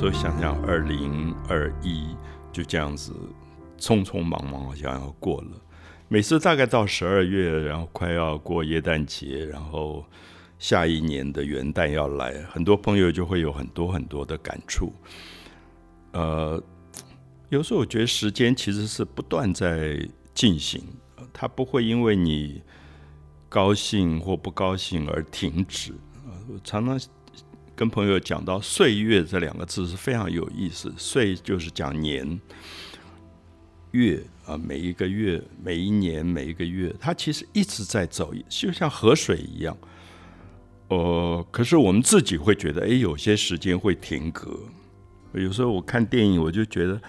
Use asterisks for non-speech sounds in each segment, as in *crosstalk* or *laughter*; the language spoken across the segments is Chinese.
时候想想，二零二一就这样子匆匆忙忙，好像要过了。每次大概到十二月，然后快要过耶诞节，然后下一年的元旦要来，很多朋友就会有很多很多的感触。呃，有时候我觉得时间其实是不断在进行，它不会因为你高兴或不高兴而停止。我常常跟朋友讲到“岁月”这两个字是非常有意思，“岁”就是讲年。月啊，每一个月、每一年、每一个月，它其实一直在走，就像河水一样。呃，可是我们自己会觉得，哎，有些时间会停格。有时候我看电影，我就觉得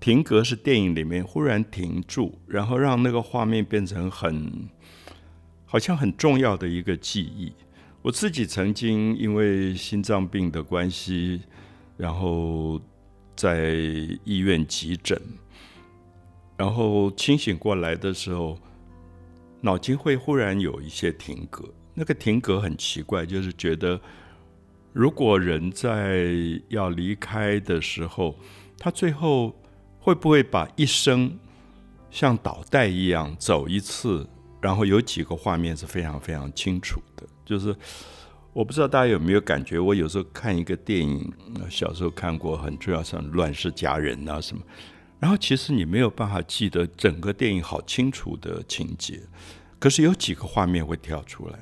停格是电影里面忽然停住，然后让那个画面变成很，好像很重要的一个记忆。我自己曾经因为心脏病的关系，然后在医院急诊。然后清醒过来的时候，脑筋会忽然有一些停格。那个停格很奇怪，就是觉得如果人在要离开的时候，他最后会不会把一生像导带一样走一次？然后有几个画面是非常非常清楚的。就是我不知道大家有没有感觉，我有时候看一个电影，小时候看过很重要，像《乱世佳人》啊什么。然后其实你没有办法记得整个电影好清楚的情节，可是有几个画面会跳出来，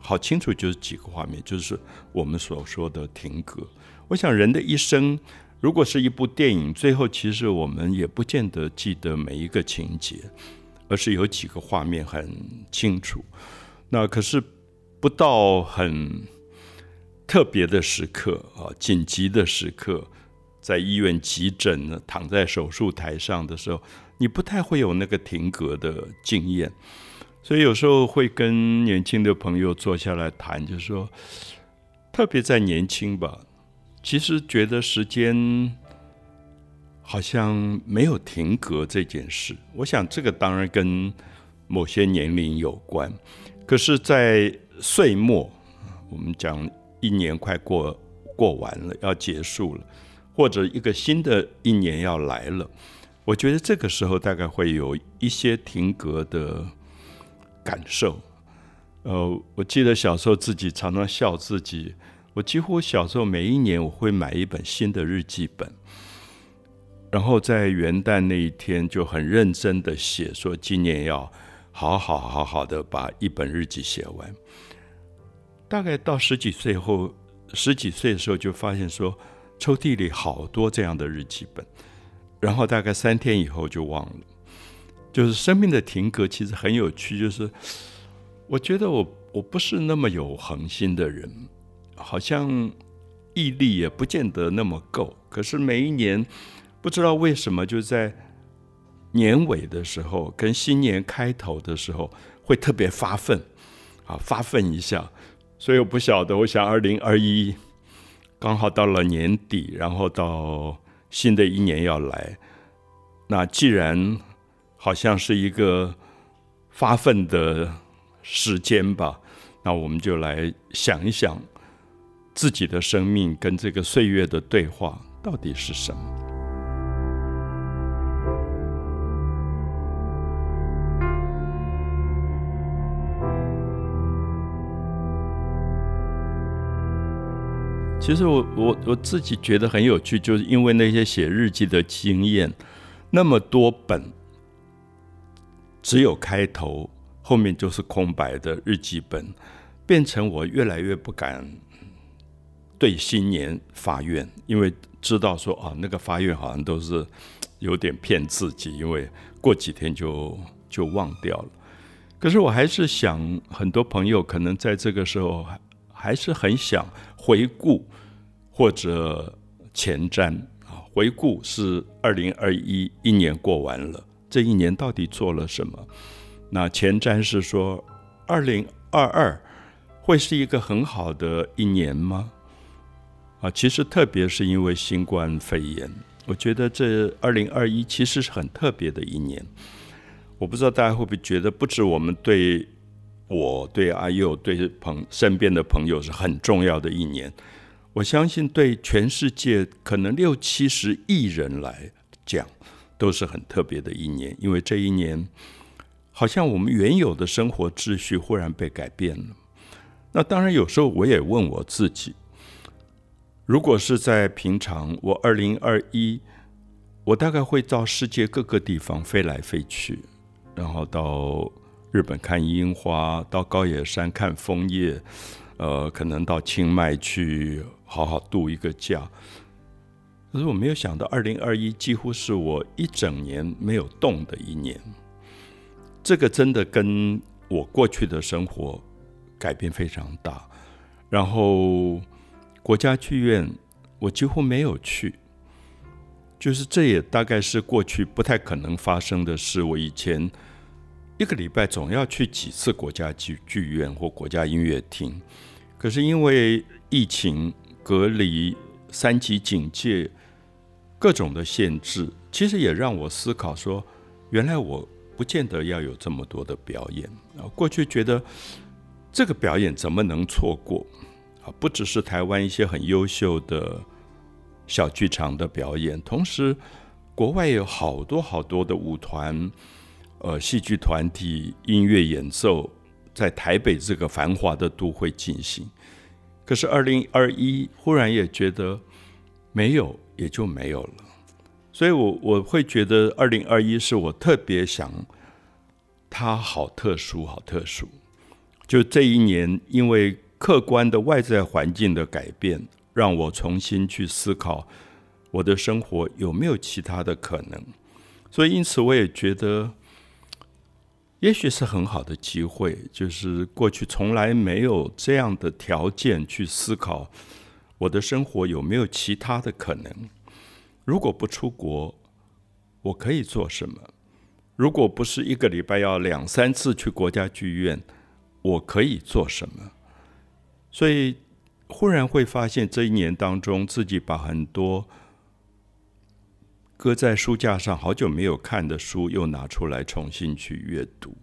好清楚就是几个画面，就是我们所说的停格。我想人的一生，如果是一部电影，最后其实我们也不见得记得每一个情节，而是有几个画面很清楚。那可是不到很特别的时刻啊，紧急的时刻。在医院急诊呢，躺在手术台上的时候，你不太会有那个停格的经验，所以有时候会跟年轻的朋友坐下来谈，就是说，特别在年轻吧，其实觉得时间好像没有停格这件事。我想这个当然跟某些年龄有关，可是，在岁末，我们讲一年快过过完了，要结束了。或者一个新的一年要来了，我觉得这个时候大概会有一些停格的感受。呃，我记得小时候自己常常笑自己，我几乎小时候每一年我会买一本新的日记本，然后在元旦那一天就很认真的写，说今年要好好好好的把一本日记写完。大概到十几岁后，十几岁的时候就发现说。抽屉里好多这样的日记本，然后大概三天以后就忘了。就是生命的停格其实很有趣，就是我觉得我我不是那么有恒心的人，好像毅力也不见得那么够。可是每一年不知道为什么就在年尾的时候跟新年开头的时候会特别发奋啊，发奋一下。所以我不晓得，我想二零二一。刚好到了年底，然后到新的一年要来，那既然好像是一个发奋的时间吧，那我们就来想一想自己的生命跟这个岁月的对话到底是什么。其实我我我自己觉得很有趣，就是因为那些写日记的经验，那么多本只有开头，后面就是空白的日记本，变成我越来越不敢对新年发愿，因为知道说啊，那个发愿好像都是有点骗自己，因为过几天就就忘掉了。可是我还是想，很多朋友可能在这个时候还还是很想回顾。或者前瞻啊，回顾是二零二一一年过完了，这一年到底做了什么？那前瞻是说二零二二会是一个很好的一年吗？啊，其实特别是因为新冠肺炎，我觉得这二零二一其实是很特别的一年。我不知道大家会不会觉得，不止我们对我对阿佑对朋身边的朋友是很重要的一年。我相信对全世界可能六七十亿人来讲，都是很特别的一年，因为这一年好像我们原有的生活秩序忽然被改变了。那当然，有时候我也问我自己，如果是在平常，我二零二一，我大概会到世界各个地方飞来飞去，然后到日本看樱花，到高野山看枫叶，呃，可能到清迈去。好好度一个假，可是我没有想到，二零二一几乎是我一整年没有动的一年。这个真的跟我过去的生活改变非常大。然后国家剧院我几乎没有去，就是这也大概是过去不太可能发生的事。我以前一个礼拜总要去几次国家剧剧院或国家音乐厅，可是因为疫情。隔离、三级警戒、各种的限制，其实也让我思考说，原来我不见得要有这么多的表演啊。过去觉得这个表演怎么能错过啊？不只是台湾一些很优秀的小剧场的表演，同时国外有好多好多的舞团、呃戏剧团体、音乐演奏，在台北这个繁华的都会进行。可是二零二一忽然也觉得没有也就没有了，所以我我会觉得二零二一是我特别想，它好特殊，好特殊。就这一年，因为客观的外在环境的改变，让我重新去思考我的生活有没有其他的可能。所以因此，我也觉得。也许是很好的机会，就是过去从来没有这样的条件去思考我的生活有没有其他的可能。如果不出国，我可以做什么？如果不是一个礼拜要两三次去国家剧院，我可以做什么？所以忽然会发现，这一年当中，自己把很多。搁在书架上好久没有看的书，又拿出来重新去阅读。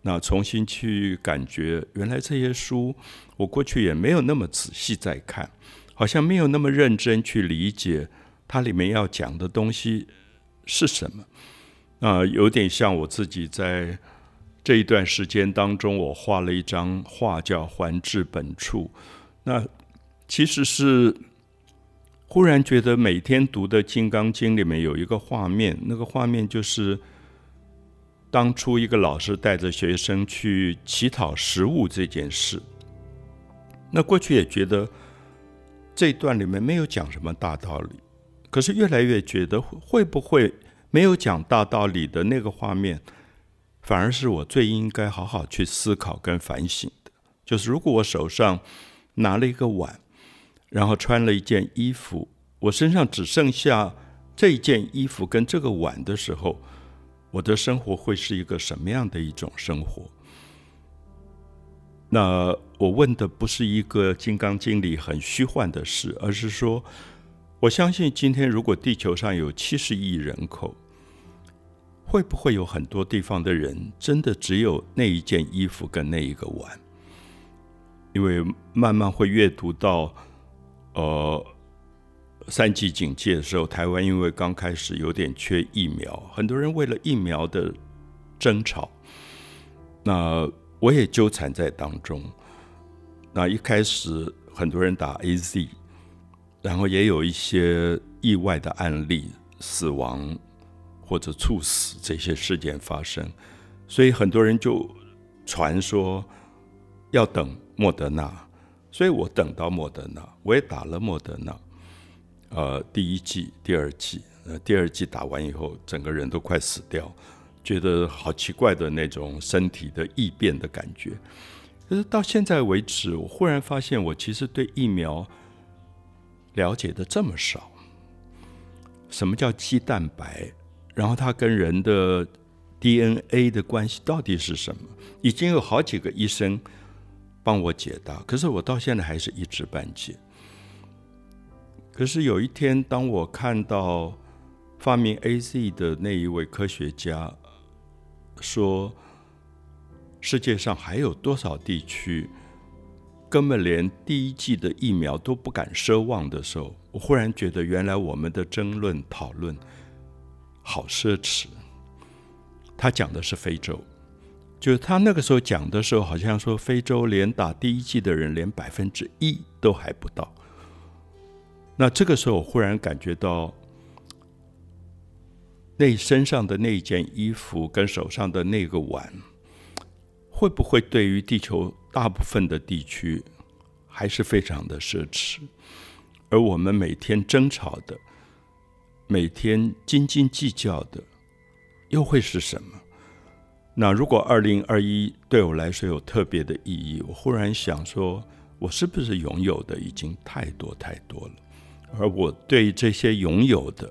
那重新去感觉，原来这些书我过去也没有那么仔细在看，好像没有那么认真去理解它里面要讲的东西是什么。啊，有点像我自己在这一段时间当中，我画了一张画叫《还至本处》，那其实是。忽然觉得每天读的《金刚经》里面有一个画面，那个画面就是当初一个老师带着学生去乞讨食物这件事。那过去也觉得这一段里面没有讲什么大道理，可是越来越觉得会不会没有讲大道理的那个画面，反而是我最应该好好去思考跟反省的。就是如果我手上拿了一个碗。然后穿了一件衣服，我身上只剩下这一件衣服跟这个碗的时候，我的生活会是一个什么样的一种生活？那我问的不是一个《金刚经》里很虚幻的事，而是说，我相信今天如果地球上有七十亿人口，会不会有很多地方的人真的只有那一件衣服跟那一个碗？因为慢慢会阅读到。呃，三级警戒的时候，台湾因为刚开始有点缺疫苗，很多人为了疫苗的争吵，那我也纠缠在当中。那一开始很多人打 A Z，然后也有一些意外的案例，死亡或者猝死这些事件发生，所以很多人就传说要等莫德纳。所以我等到莫德纳，我也打了莫德纳，呃，第一季、第二季，呃，第二季打完以后，整个人都快死掉，觉得好奇怪的那种身体的异变的感觉。可是到现在为止，我忽然发现，我其实对疫苗了解的这么少。什么叫鸡蛋白？然后它跟人的 DNA 的关系到底是什么？已经有好几个医生。帮我解答，可是我到现在还是一知半解。可是有一天，当我看到发明 A Z 的那一位科学家说，世界上还有多少地区根本连第一季的疫苗都不敢奢望的时候，我忽然觉得，原来我们的争论讨论好奢侈。他讲的是非洲，就是他那个时候讲的时候，好像说非洲连打第一季的人连百分之一都还不到。那这个时候，我忽然感觉到。那身上的那件衣服跟手上的那个碗，会不会对于地球大部分的地区还是非常的奢侈？而我们每天争吵的、每天斤斤计较的，又会是什么？那如果二零二一对我来说有特别的意义，我忽然想说，我是不是拥有的已经太多太多了？而我对这些拥有的。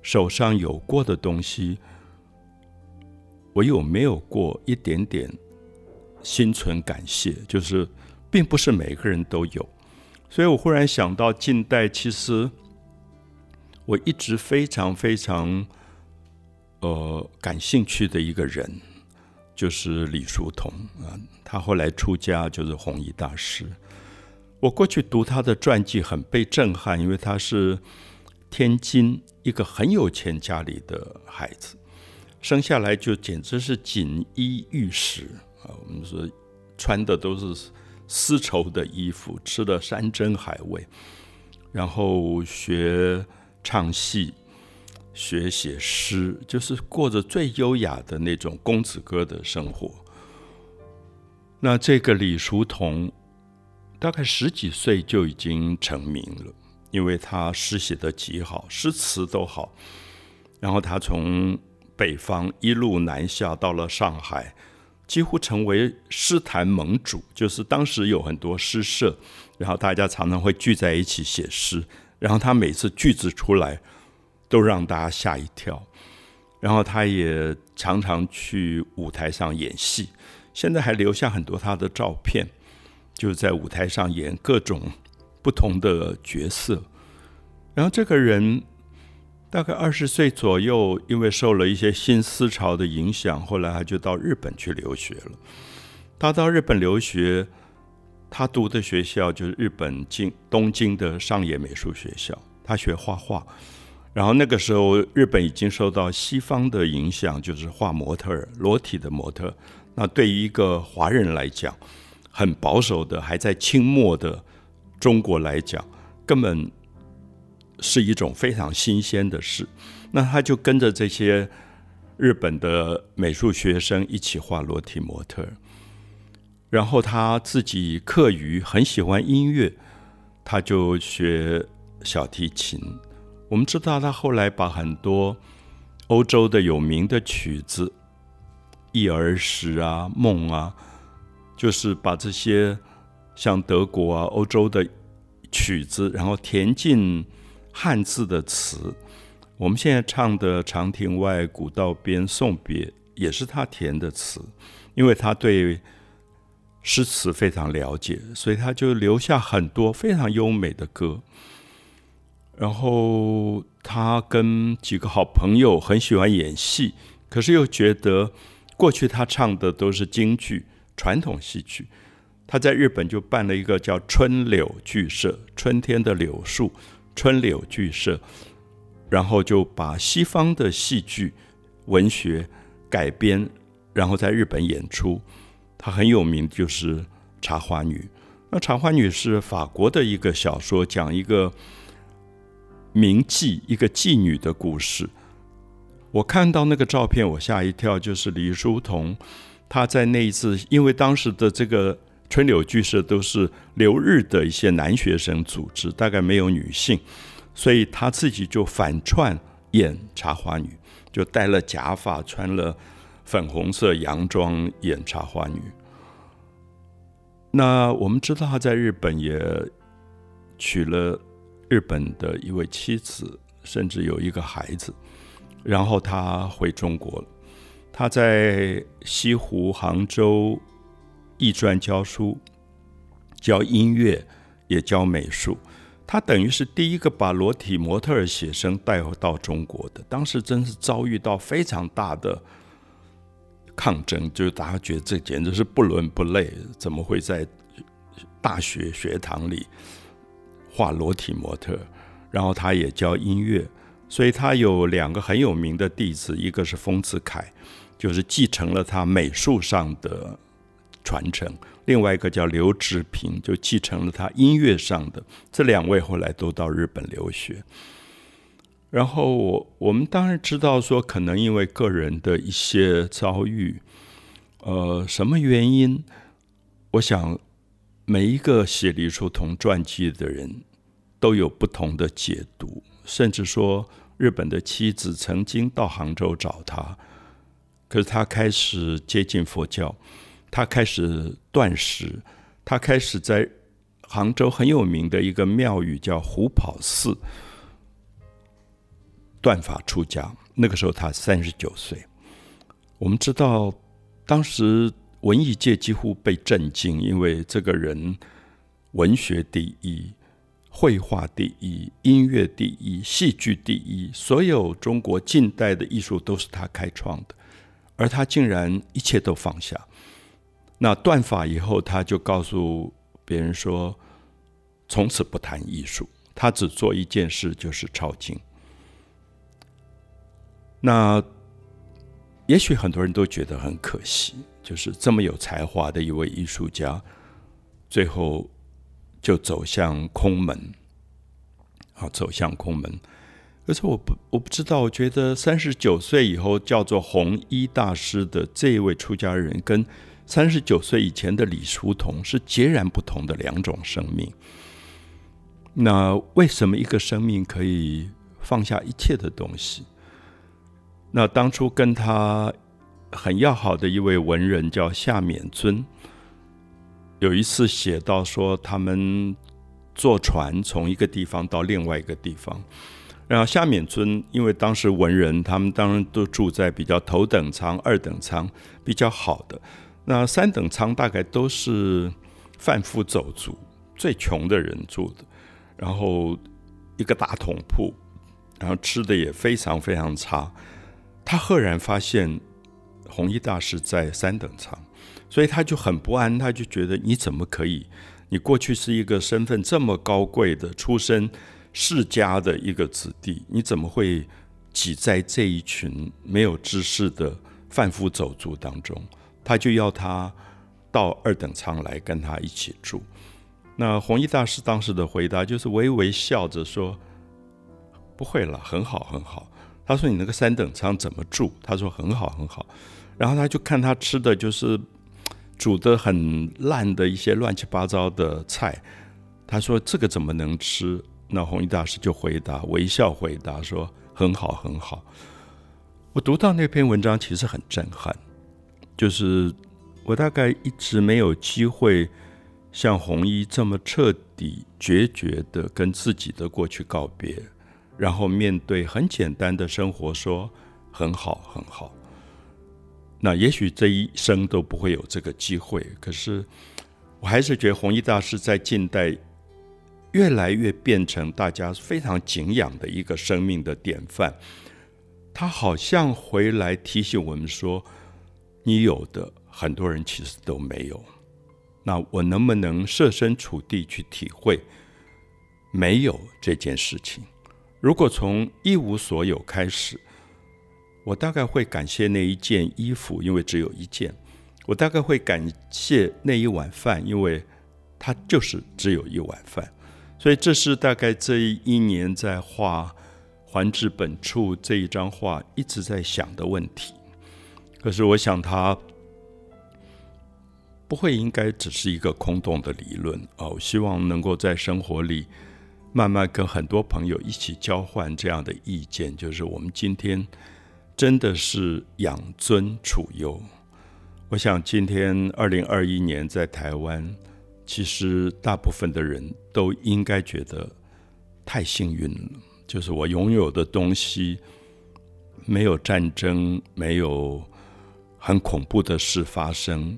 手上有过的东西，我有没有过一点点心存感谢？就是并不是每个人都有，所以我忽然想到，近代其实我一直非常非常呃感兴趣的一个人，就是李叔同啊。他后来出家就是弘一大师。我过去读他的传记，很被震撼，因为他是天津。一个很有钱家里的孩子，生下来就简直是锦衣玉食啊！我们说穿的都是丝绸的衣服，吃的山珍海味，然后学唱戏，学写诗，就是过着最优雅的那种公子哥的生活。那这个李叔同大概十几岁就已经成名了。因为他诗写的极好，诗词都好，然后他从北方一路南下到了上海，几乎成为诗坛盟主。就是当时有很多诗社，然后大家常常会聚在一起写诗，然后他每次句子出来都让大家吓一跳。然后他也常常去舞台上演戏，现在还留下很多他的照片，就在舞台上演各种。不同的角色，然后这个人大概二十岁左右，因为受了一些新思潮的影响，后来他就到日本去留学了。他到日本留学，他读的学校就是日本京东京的上野美术学校，他学画画。然后那个时候，日本已经受到西方的影响，就是画模特儿、裸体的模特。那对于一个华人来讲，很保守的，还在清末的。中国来讲，根本是一种非常新鲜的事。那他就跟着这些日本的美术学生一起画裸体模特，然后他自己课余很喜欢音乐，他就学小提琴。我们知道他后来把很多欧洲的有名的曲子，《忆儿时》啊，《梦》啊，就是把这些。像德国啊、欧洲的曲子，然后填进汉字的词。我们现在唱的《长亭外，古道边》送别，也是他填的词。因为他对诗词非常了解，所以他就留下很多非常优美的歌。然后他跟几个好朋友很喜欢演戏，可是又觉得过去他唱的都是京剧、传统戏曲。他在日本就办了一个叫春柳剧社，春天的柳树，春柳剧社，然后就把西方的戏剧文学改编，然后在日本演出。他很有名，就是《茶花女》。那《茶花女》是法国的一个小说，讲一个名妓，一个妓女的故事。我看到那个照片，我吓一跳，就是李叔同他在那一次，因为当时的这个。春柳剧社都是留日的一些男学生组织，大概没有女性，所以他自己就反串演茶花女，就戴了假发，穿了粉红色洋装演茶花女。那我们知道他在日本也娶了日本的一位妻子，甚至有一个孩子，然后他回中国了。他在西湖、杭州。艺专教书，教音乐，也教美术。他等于是第一个把裸体模特儿写生带回到中国的。当时真是遭遇到非常大的抗争，就是大家觉得这简直是不伦不类，怎么会在大学学堂里画裸体模特，然后他也教音乐，所以他有两个很有名的弟子，一个是丰子恺，就是继承了他美术上的传承；另外一个叫刘志平，就继承了他音乐上的。这两位后来都到日本留学。然后我我们当然知道说，可能因为个人的一些遭遇，呃，什么原因？我想每一个写李叔同传记的人都有不同的解读，甚至说日本的妻子曾经到杭州找他，可是他开始接近佛教，他开始断食，他开始在杭州很有名的一个庙宇叫虎跑寺。断法出家，那个时候他三十九岁。我们知道，当时文艺界几乎被震惊，因为这个人文学第一，绘画第一，音乐第一，戏剧第一，所有中国近代的艺术都是他开创的，而他竟然一切都放下。那断法以后，他就告诉别人说，从此不谈艺术，他只做一件事，就是抄经。那也许很多人都觉得很可惜，就是这么有才华的一位艺术家，最后就走向空门，啊，走向空门。可是我不我不知道，我觉得三十九岁以后叫做弘一大师的这一位出家人，跟三十九岁以前的李叔同是截然不同的两种生命。那为什么一个生命可以放下一切的东西？那当初跟他很要好的一位文人叫夏勉尊，有一次写到说，他们坐船从一个地方到另外一个地方，然后夏勉尊因为当时文人，他们当然都住在比较头等舱、二等舱比较好的，那三等舱大概都是贩夫走卒、最穷的人住的，然后一个大桶铺，然后吃的也非常非常差。他赫然发现弘一大师在三等舱，所以他就很不安，他就觉得你怎么可以？你过去是一个身份这么高贵的、出身世家的一个子弟，你怎么会挤在这一群没有知识的贩夫走卒当中？他就要他到二等舱来跟他一起住。那弘一大师当时的回答就是微微笑着说：“不会了，很好，很好。”他说：“你那个三等舱怎么住？”他说：“很好，很好。”然后他就看他吃的就是煮的很烂的一些乱七八糟的菜。他说：“这个怎么能吃？”那弘一大师就回答，微笑回答说：“很好，很好。”我读到那篇文章，其实很震撼。就是我大概一直没有机会像弘一这么彻底决绝的跟自己的过去告别。然后面对很简单的生活，说很好很好。那也许这一生都不会有这个机会，可是我还是觉得弘一大师在近代越来越变成大家非常敬仰的一个生命的典范。他好像回来提醒我们说：“你有的很多人其实都没有。”那我能不能设身处地去体会没有这件事情？如果从一无所有开始，我大概会感谢那一件衣服，因为只有一件；我大概会感谢那一碗饭，因为它就是只有一碗饭。所以这是大概这一年在画《还至本处》这一张画一直在想的问题。可是我想，它不会应该只是一个空洞的理论哦。我希望能够在生活里。慢慢跟很多朋友一起交换这样的意见，就是我们今天真的是养尊处优。我想今天二零二一年在台湾，其实大部分的人都应该觉得太幸运了，就是我拥有的东西没有战争，没有很恐怖的事发生，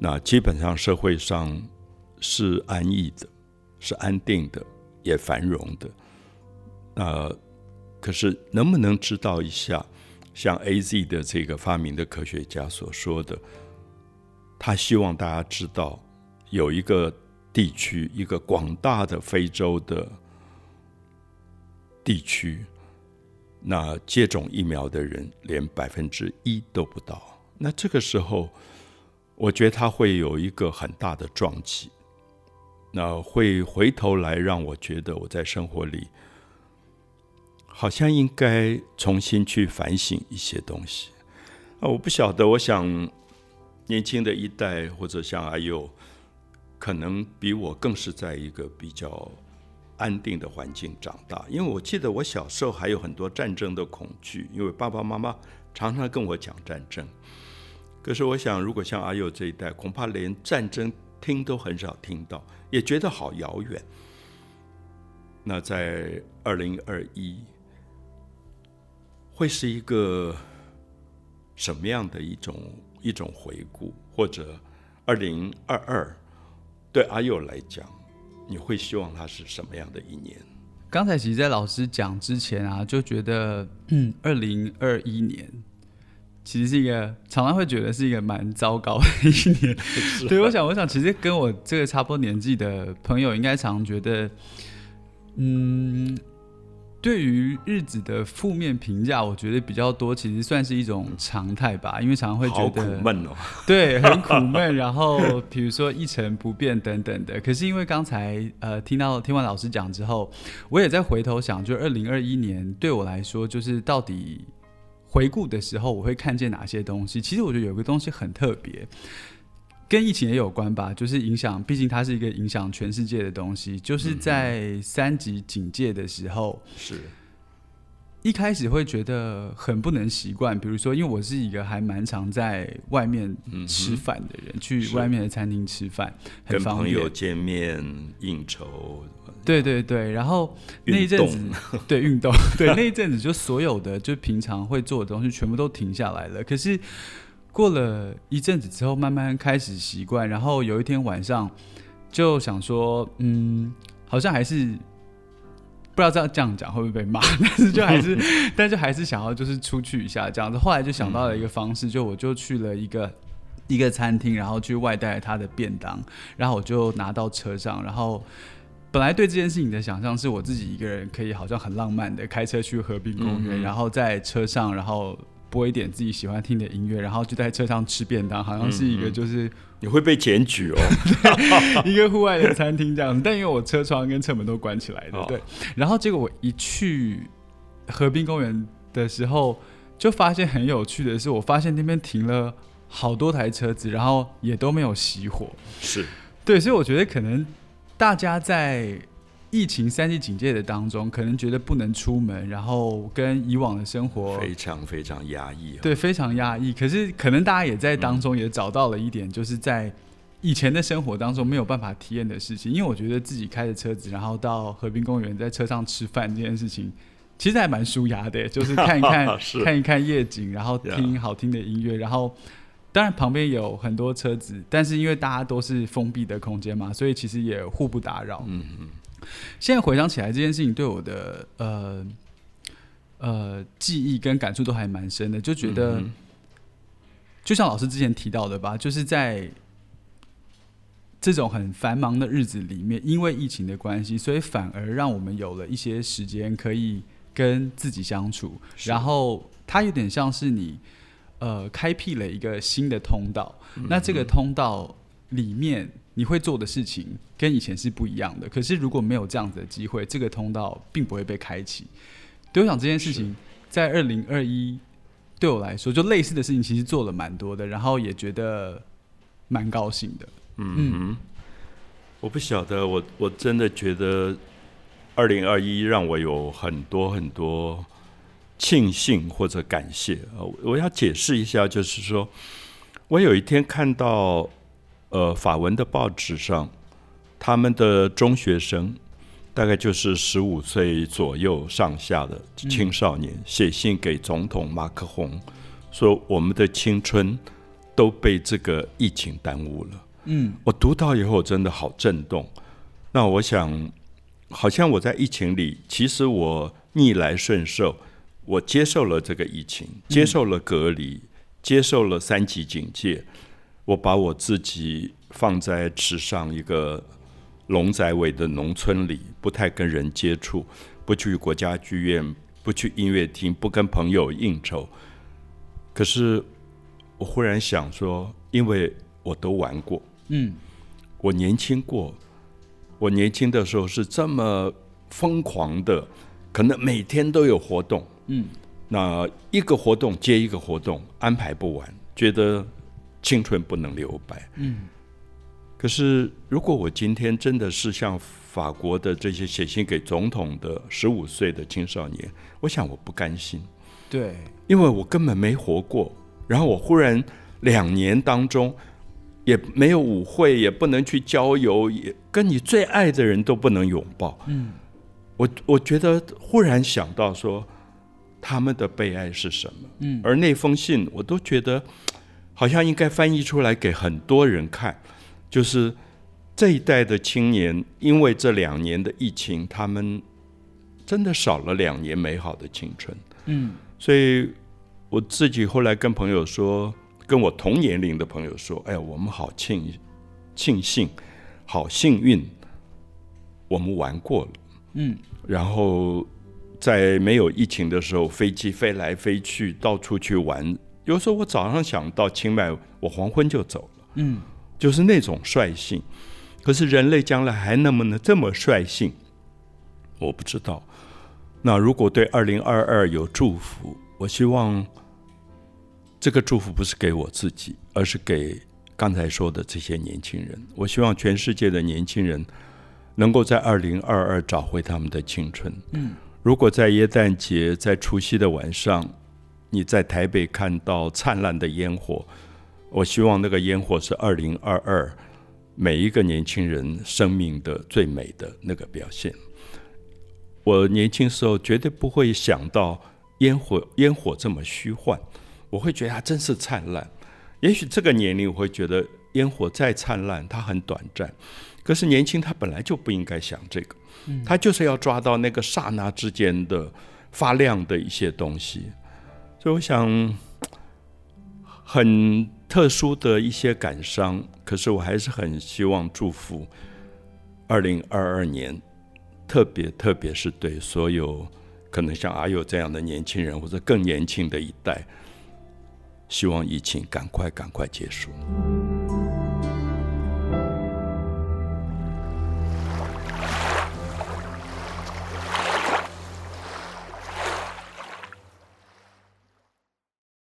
那基本上社会上是安逸的，是安定的。也繁荣的，呃，可是能不能知道一下，像 A Z 的这个发明的科学家所说的，他希望大家知道有一个地区，一个广大的非洲的地区，那接种疫苗的人连百分之一都不到。那这个时候，我觉得他会有一个很大的撞击，那会回头来让我觉得我在生活里好像应该重新去反省一些东西啊！我不晓得，我想年轻的一代或者像阿佑，可能比我更是在一个比较安定的环境长大，因为我记得我小时候还有很多战争的恐惧，因为爸爸妈妈常常跟我讲战争。可是我想，如果像阿佑这一代，恐怕连战争听都很少听到，也觉得好遥远。那在二零二一，会是一个什么样的一种一种回顾？或者二零二二，对阿佑来讲，你会希望它是什么样的一年？刚才其实，在老师讲之前啊，就觉得，嗯，二零二一年。其实是一个常常会觉得是一个蛮糟糕的一年，对，我想，我想，其实跟我这个差不多年纪的朋友，应该常觉得，嗯，对于日子的负面评价，我觉得比较多，其实算是一种常态吧，因为常常会觉得苦闷哦，*laughs* 对，很苦闷，然后比如说一成不变等等的。可是因为刚才呃听到听完老师讲之后，我也在回头想，就二零二一年对我来说，就是到底。回顾的时候，我会看见哪些东西？其实我觉得有个东西很特别，跟疫情也有关吧，就是影响，毕竟它是一个影响全世界的东西。就是在三级警戒的时候，是。一开始会觉得很不能习惯，比如说，因为我是一个还蛮常在外面吃饭的人，去外面的餐厅吃饭，跟朋友见面应酬，对对对，然后那一阵子，*laughs* 对运动，对那一阵子，就所有的就平常会做的东西全部都停下来了。可是过了一阵子之后，慢慢开始习惯，然后有一天晚上就想说，嗯，好像还是。不知道这样这样讲会不会被骂，*laughs* 但是就还是，*laughs* 但就还是想要就是出去一下这样子。后来就想到了一个方式，*laughs* 就我就去了一个一个餐厅，然后去外带他的便当，然后我就拿到车上。然后本来对这件事情的想象是我自己一个人可以好像很浪漫的开车去河滨公园，然后在车上，然后。播一点自己喜欢听的音乐，然后就在车上吃便当，好像是一个就是你会被检举哦，*laughs* 一个户外的餐厅这样子。但因为我车窗跟车门都关起来的，对。然后结果我一去河滨公园的时候，就发现很有趣的是，我发现那边停了好多台车子，然后也都没有熄火。是对，所以我觉得可能大家在。疫情三级警戒的当中，可能觉得不能出门，然后跟以往的生活非常非常压抑，对，非常压抑。可是可能大家也在当中也找到了一点，就是在以前的生活当中没有办法体验的事情。因为我觉得自己开着车子，然后到和平公园，在车上吃饭这件事情，其实还蛮舒压的，就是看一看 *laughs* 看一看夜景，然后听好听的音乐，然后当然旁边有很多车子，但是因为大家都是封闭的空间嘛，所以其实也互不打扰。嗯嗯。现在回想起来，这件事情对我的呃呃记忆跟感触都还蛮深的，就觉得就像老师之前提到的吧，就是在这种很繁忙的日子里面，因为疫情的关系，所以反而让我们有了一些时间可以跟自己相处，然后它有点像是你呃开辟了一个新的通道，那这个通道里面。你会做的事情跟以前是不一样的，可是如果没有这样子的机会，这个通道并不会被开启。对我想这件事情，在二零二一对我来说，就类似的事情其实做了蛮多的，然后也觉得蛮高兴的。嗯，我不晓得，我我真的觉得二零二一让我有很多很多庆幸或者感谢。我要解释一下，就是说我有一天看到。呃，法文的报纸上，他们的中学生大概就是十五岁左右上下的青少年，写信给总统马克宏，说我们的青春都被这个疫情耽误了。嗯，我读到以后真的好震动。那我想，好像我在疫情里，其实我逆来顺受，我接受了这个疫情，接受了隔离，接受了三级警戒。我把我自己放在池上一个龙仔尾的农村里，不太跟人接触，不去国家剧院，不去音乐厅，不跟朋友应酬。可是我忽然想说，因为我都玩过，嗯，我年轻过，我年轻的时候是这么疯狂的，可能每天都有活动，嗯，那一个活动接一个活动，安排不完，觉得青春不能留白，嗯。可是，如果我今天真的是像法国的这些写信给总统的十五岁的青少年，我想我不甘心，对，因为我根本没活过。然后我忽然两年当中也没有舞会，也不能去郊游，也跟你最爱的人都不能拥抱。嗯，我我觉得忽然想到说，他们的悲哀是什么？嗯，而那封信我都觉得好像应该翻译出来给很多人看。就是这一代的青年，因为这两年的疫情，他们真的少了两年美好的青春。嗯，所以我自己后来跟朋友说，跟我同年龄的朋友说：“哎呀，我们好庆庆幸，好幸运，我们玩过了。”嗯，然后在没有疫情的时候，飞机飞来飞去，到处去玩。有时候我早上想到清迈，我黄昏就走了。嗯。就是那种率性，可是人类将来还能不能这么率性？我不知道。那如果对二零二二有祝福，我希望这个祝福不是给我自己，而是给刚才说的这些年轻人。我希望全世界的年轻人能够在二零二二找回他们的青春。嗯，如果在耶诞节、在除夕的晚上，你在台北看到灿烂的烟火。我希望那个烟火是二零二二每一个年轻人生命的最美的那个表现。我年轻时候绝对不会想到烟火烟火这么虚幻，我会觉得它真是灿烂。也许这个年龄我会觉得烟火再灿烂，它很短暂。可是年轻他本来就不应该想这个，他就是要抓到那个刹那之间的发亮的一些东西。所以我想很。特殊的一些感伤，可是我还是很希望祝福二零二二年，特别特别是对所有可能像阿佑这样的年轻人或者更年轻的一代，希望疫情赶快赶快结束。